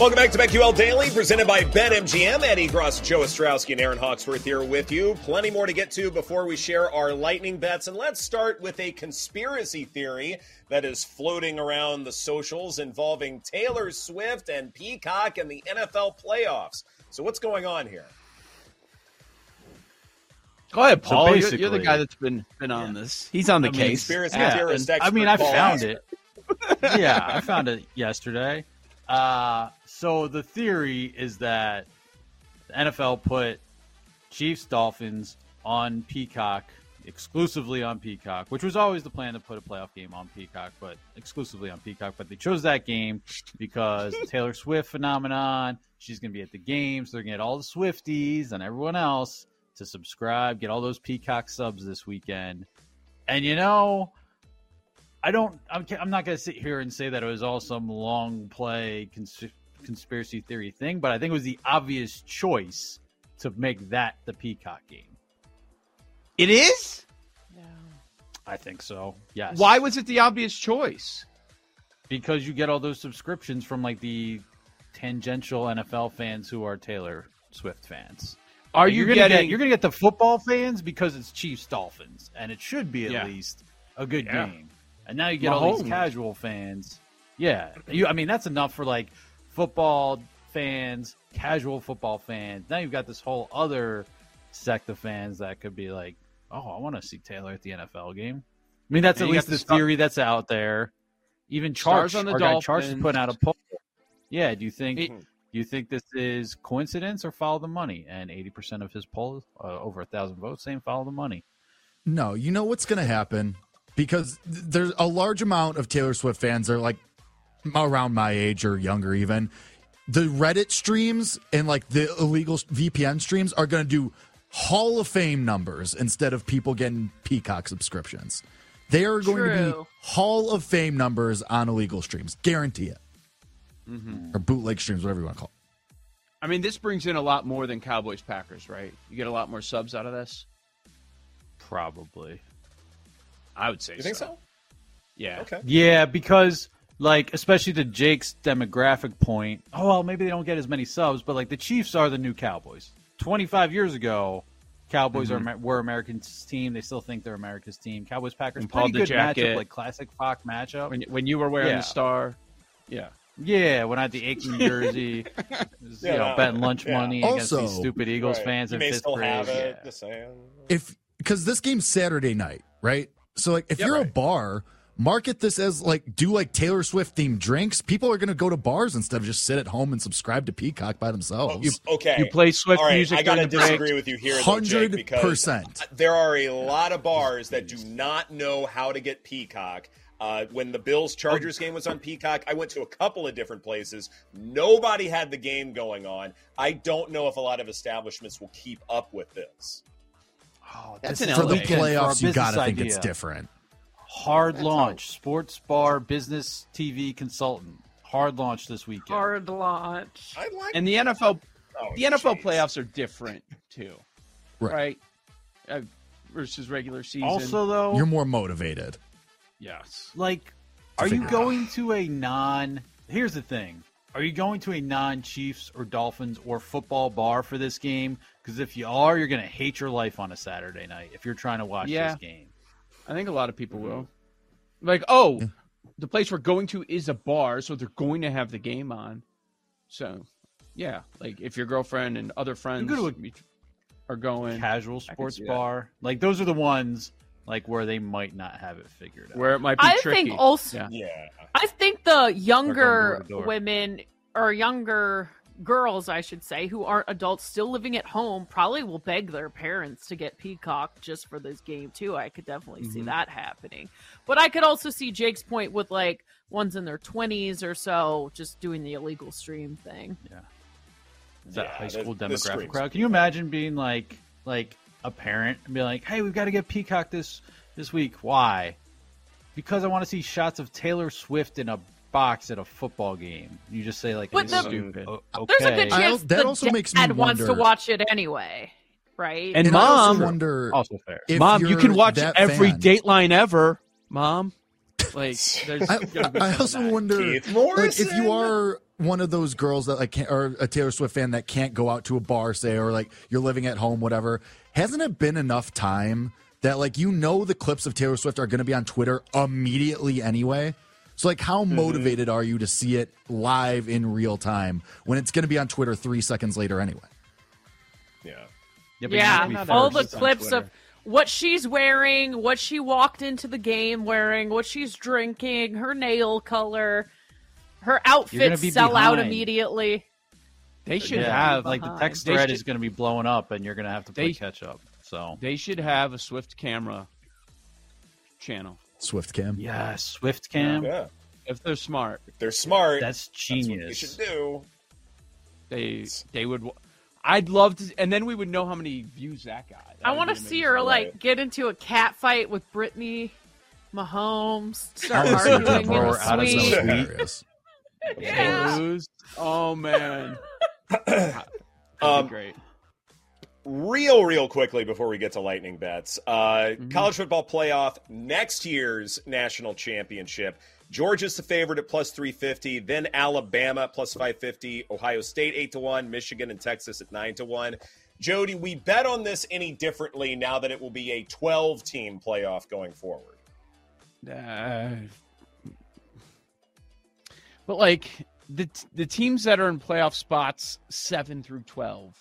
Welcome back to BetQL Daily, presented by BetMGM. Ed Egros, Joe Ostrowski, and Erin Hawksworth here with you. Plenty more to get to before we share our lightning bets. And let's start with a conspiracy theory that is floating around the socials involving Taylor Swift and Peacock and the NFL playoffs. So, what's going on here? Go ahead, Paul. So you're, you're, the guy that's been been on this. He's on the I mean, case. conspiracy Yeah. theorist I mean, I Paul found Asper. it. yeah, I found it yesterday. Uh, so the theory is that the NFL put Chiefs Dolphins on Peacock exclusively on Peacock, which was always the plan to put a playoff game on Peacock, but exclusively on Peacock. But they chose that game because Taylor Swift phenomenon. She's going to be at the game, so they're going to get all the Swifties and everyone else to subscribe, get all those Peacock subs this weekend. And you know, I don't. I'm, I'm not going to sit here and say that it was all some long play cons- conspiracy theory thing, but I think it was the obvious choice to make that the Peacock game. It is. I think so. Yes. Why was it the obvious choice? Because you get all those subscriptions from like the tangential NFL fans who are Taylor Swift fans. Are you you're gonna getting? get you're gonna get the football fans because it's Chiefs Dolphins, and it should be at Yeah. least a good Yeah. game. And now you get all these casual fans. Yeah, you. I mean, that's enough for like football fans, casual football fans. Now you've got this whole other sect of fans that could be like, oh, I want to see Taylor at the NFL game. I mean, that's And at least the the star- theory that's out there. Even Stars Charge on the our guy Charge is Dolphins. putting out a poll. Yeah, do you think It- do you think this is coincidence or follow the money? And eighty percent of his poll, uh, over a thousand votes, saying follow the money. No, you know what's going to happen because there's a large amount of Taylor Swift fans that are like around my age or younger even. The Reddit streams and like the illegal VPN streams are going to do Hall of Fame numbers instead of people getting Peacock subscriptions. They are going to be Hall of Fame numbers on illegal streams. Guarantee it. Mm-hmm. Or bootleg streams, whatever you want to call it. I mean, this brings in a lot more than Cowboys Packers, right? You get a lot more subs out of this. Probably. I would say. You think so? Yeah. Okay. Yeah, because like especially to Jake's demographic point. Oh well, maybe they don't get as many subs, but like the Chiefs are the new Cowboys. Twenty five years ago, Cowboys are mm-hmm. Amer- were America's team. They still think they're America's team. Cowboys Packers And Paul pretty good DeJacket. matchup, like classic Fox matchup. When when you were wearing Yeah. the star. Yeah. Yeah, when I had the Aikman jersey, was, you Yeah. know, betting lunch Yeah. money against these stupid Eagles Right. fans You in may fifth still grade. have it. Yeah. Just saying. if because this game's Saturday night, right? So like if Yeah, you're a bar, market this as like do like Taylor Swift themed drinks. People are gonna go to bars instead of just sit at home and subscribe to Peacock by themselves. Okay. You play Swift All right, music I gotta during break. disagree with you here, though, Jake, because 100%. there are a lot of bars that do not know how to get Peacock. Uh, when the Bills Chargers game was on Peacock, I went to a couple of different places. Nobody had the game going on. I don't know if a lot of establishments will keep up with this. Oh, That's an for the elevation for playoffs, you gotta think it's different. Hard That's launch, sports bar, business TV consultant. Hard launch this weekend. Hard launch. I like And the NFL, oh, the NFL jeez. playoffs are different too, Right. right? Uh, versus regular season. Also, though, You're more motivated. yes. like, are you figure it going to a non? Here's the thing: Are you going to a non-Chiefs or Dolphins or football bar for this game? Because if you are, you're going to hate your life on a Saturday night if you're trying to watch Yeah. this game. I think a lot of people will. Like, oh, the place we're going to is a bar, so they're going to have the game on. So, yeah, like if your girlfriend and other friends go to are going, Casual sports bar, like those are the ones like where they might not have it figured out. where it might be I tricky. think also Yeah. Yeah. I think the younger door door. women or younger girls, I should say, who aren't adults still living at home probably will beg their parents to get Peacock just for this game too. I could definitely see Mhm. that happening. But I could also see Jake's point with like ones in their 20s or so just doing the illegal stream thing. Yeah. Is that Yeah, high school demographic crowd? Can you imagine being like like a parent and be like, "Hey, we've got to get Peacock this this week. Why? Because I want to see shots of Taylor Swift in a box at a football game." You just say like, But "It's the- stupid." O- There's a okay. good I chance that the also makes me dad wants to watch it anyway, right? And And I also mom, wonder also fair. mom, you can watch every fan. Dateline ever, mom. Like, there's I, be I also that. wonder like, if you are one of those girls that like can't, or a Taylor Swift fan that can't go out to a bar, say, or like you're living at home, whatever. Hasn't it been enough time that like you know the clips of Taylor Swift are going to be on Twitter immediately anyway? So like, how Mm-hmm. motivated are you to see it live in real time when it's going to be on Twitter three seconds later anyway? Yeah. Yeah, but you have to be Yeah, all the clips of what she's wearing, what she walked into the game wearing, what she's drinking, her nail color, her gonna outfits be sell out immediately. They should yeah, have like the text They thread should- is going to be blowing up, and you're going to have to play They- catch up. So They should have a Swift camera channel Swift Cam. yeah, Swift Cam. Yeah. if they're smart. If they're smart, That's that's what you genius. should do. They they would. I'd love to, and then we would know how many views that got. That I want to see her like Right. get into a cat fight with Brittany Mahomes, start I wanna see her arguing in roar the out of the suite. suite. Hilarious. Yeah. Lose. Oh man, that'd Um, great. Real, real quickly before we get to lightning bets. Uh, Mm-hmm. College football playoff next year's national championship. Georgia's the favorite at plus 350, then Alabama plus 550, Ohio State 8 to 1, Michigan and Texas at 9 to 1. Jody, we bet on this any differently now that it will be a 12 team playoff going forward? Uh, but like the the teams that are in playoff spots seven through twelve,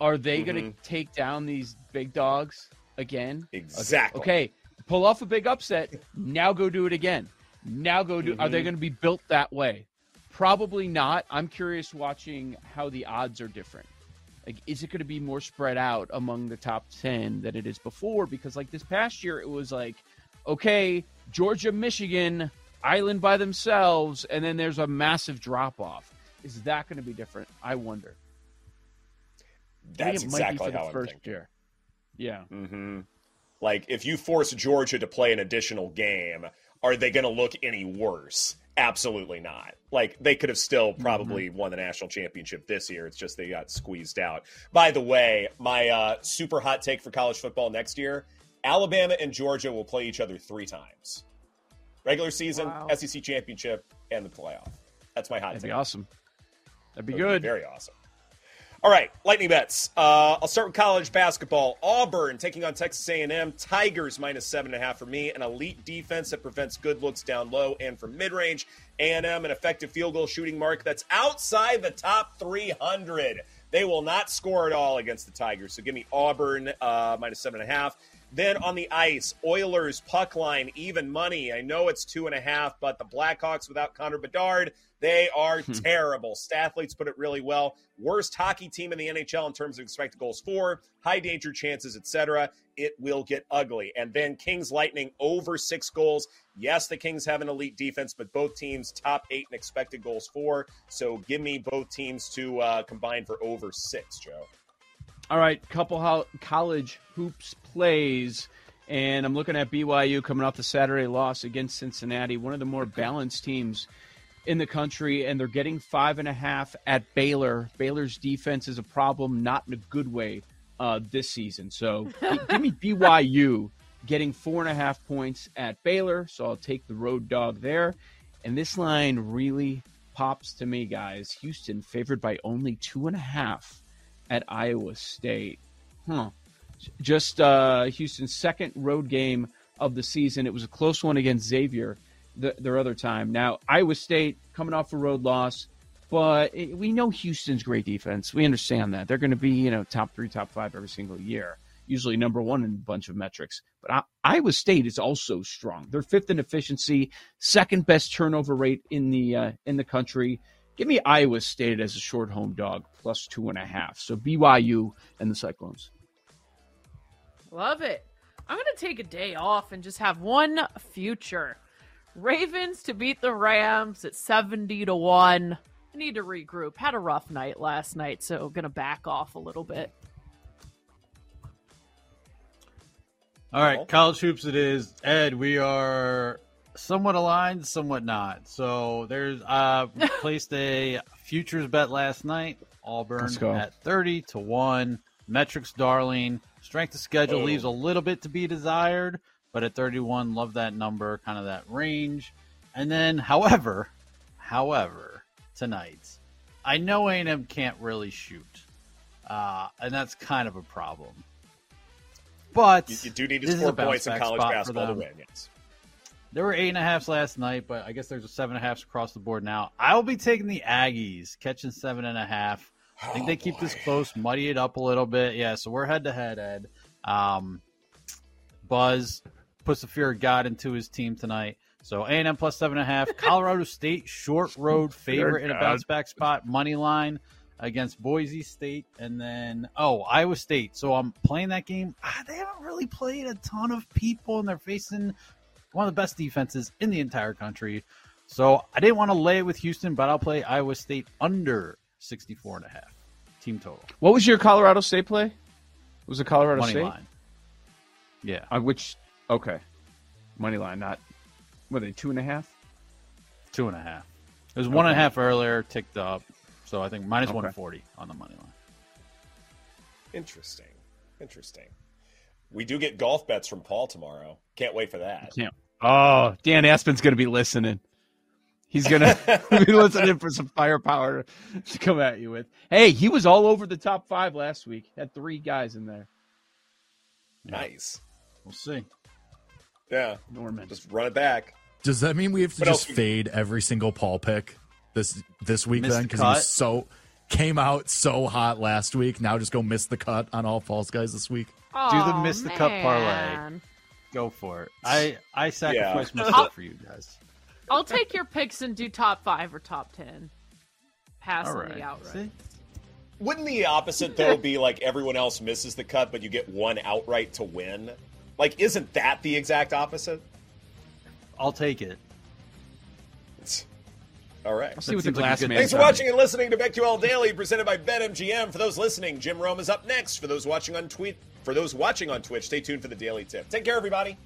are they going Mm-hmm. to take down these big dogs again? Exactly. Okay, pull off a big upset. Now go do it again. Now go do. Mm-hmm. Are they going to be built that way? Probably not. I'm curious watching how the odds are different. Like, is it going to be more spread out among the top ten than it is before? Because like this past year, it was like, okay, Georgia, Michigan, island by themselves, and then there's a massive drop off. Is that going to be different? I wonder. That's be exactly how I'm first thinking. year. Yeah. hmm Like, if you force Georgia to play an additional game, are they going to look any worse? Absolutely not. Like, they could have still probably won the national championship this year. It's just they got squeezed out. By the way, my uh, super hot take for college football next year Alabama and Georgia will play each other three times regular season, Wow. SEC championship, and the playoff. That's my hot take. That'd take. be awesome. That'd be That would good. Very awesome. All right, lightning bets. Uh, I'll start with college basketball. Auburn taking on Texas A&M. Tigers minus seven and a half for me. An elite defense that prevents good looks down low and from mid range. A&M an effective field goal shooting mark that's outside the top 300. They will not score at all against the Tigers. So give me Auburn uh, minus seven and a half. Then on the ice, Oilers puck line even money. I know it's two and a half, but the Blackhawks without Connor Bedard, they are terrible. Stathletes put it really well. Worst hockey team in the NHL in terms of expected goals for, high danger chances, etc. It will get ugly. And then Kings Lightning over six goals. Yes, the Kings have an elite defense, but both teams top eight in expected goals for. So give me both teams to uh, combine for over six, Joe. All right, couple ho- college hoops plays, and I'm looking at BYU coming off the Saturday loss against Cincinnati, one of the more balanced teams in the country, and they're getting five and a half at Baylor. Baylor's defense is a problem, not in a good way uh, this season. So give me BYU getting four and a half points at Baylor. So I'll take the road dog there. And this line really pops to me, guys. Houston favored by only two and a half at Iowa State. Huh. Just uh, Houston's second road game of the season. It was a close one against Xavier the, their other time. Now, Iowa State coming off a road loss, but it, we know Houston's great defense. We understand that. They're going to be, you know, top three, top five every single year, usually number one in a bunch of metrics. But I, Iowa State is also strong. They're fifth in efficiency, second best turnover rate in the uh, in the country. Give me Iowa State as a short home dog plus two and a half. So BYU and the Cyclones. Love it. I'm going to take a day off and just have one future. Ravens to beat the Rams at 70 to 1. I need to regroup. Had a rough night last night, so going to back off a little bit. All right, college hoops it is. Ed, we are somewhat aligned, somewhat not. So there's uh placed a futures bet last night. Auburn at thirty to one. Metrics darling. Strength of schedule Oh. leaves a little bit to be desired, but at thirty one, love that number, kind of that range. And then, however, however, tonight, I know A&M can't really shoot, uh, and that's kind of a problem. But You, you do need to this is score points in college basketball to win. Yes. There were eight and a halfs last night, but I guess there's a seven and a halfs across the board now. I'll be taking the Aggies, catching seven and a half. I think Oh, they keep this close, muddy it up a little bit. Yeah, so we're head to head, Ed. Um, Buzz puts the fear of God into his team tonight. So A and M plus seven and a half. Colorado State short road favorite in a bounce back spot. Money line against Boise State, and then oh Iowa State. So I'm playing that game. Ah, they haven't really played a ton of people, and they're facing one of the best defenses in the entire country. So I didn't want to lay it with Houston, but I'll play Iowa State under 64 and a half team total. What was your Colorado State play? Was it Colorado Money State? line. Yeah. Uh, which okay, money line, not what are they two and a half? Two and a half. It was one and a half earlier, ticked up. So I think minus Okay. 140 on the money line. Interesting. Interesting. We do get golf bets from Paul tomorrow. Can't wait for that. Can't. Oh, Dan Aspen's going to be listening. He's going to be listening for some firepower to come at you with. Hey, he was all over the top five last week. Had three guys in there. Nice. We'll see. Yeah. Norman. Just run it back. Does that mean we have to What just else fade every single Paul pick this this week Missed then? Because he was so came out so hot last week. Now just go miss the cut on all false guys this week. Do the miss the cut parlay. Go for it. I, I sacrificed Yeah. myself for you guys. I'll take your picks and do top five or top ten. Pass right. the outright. See? Wouldn't the opposite though be like everyone else misses the cut, but you get one outright to win? Like, isn't that the exact opposite? I'll take it. It's- All right. I'll see what the seems like glass man. Thanks for watching and listening to BetQL Daily, presented by BetMGM. For those listening, Jim Rome is up next. For those watching on tweet, for those watching on Twitch, stay tuned for the daily tip. Take care, everybody.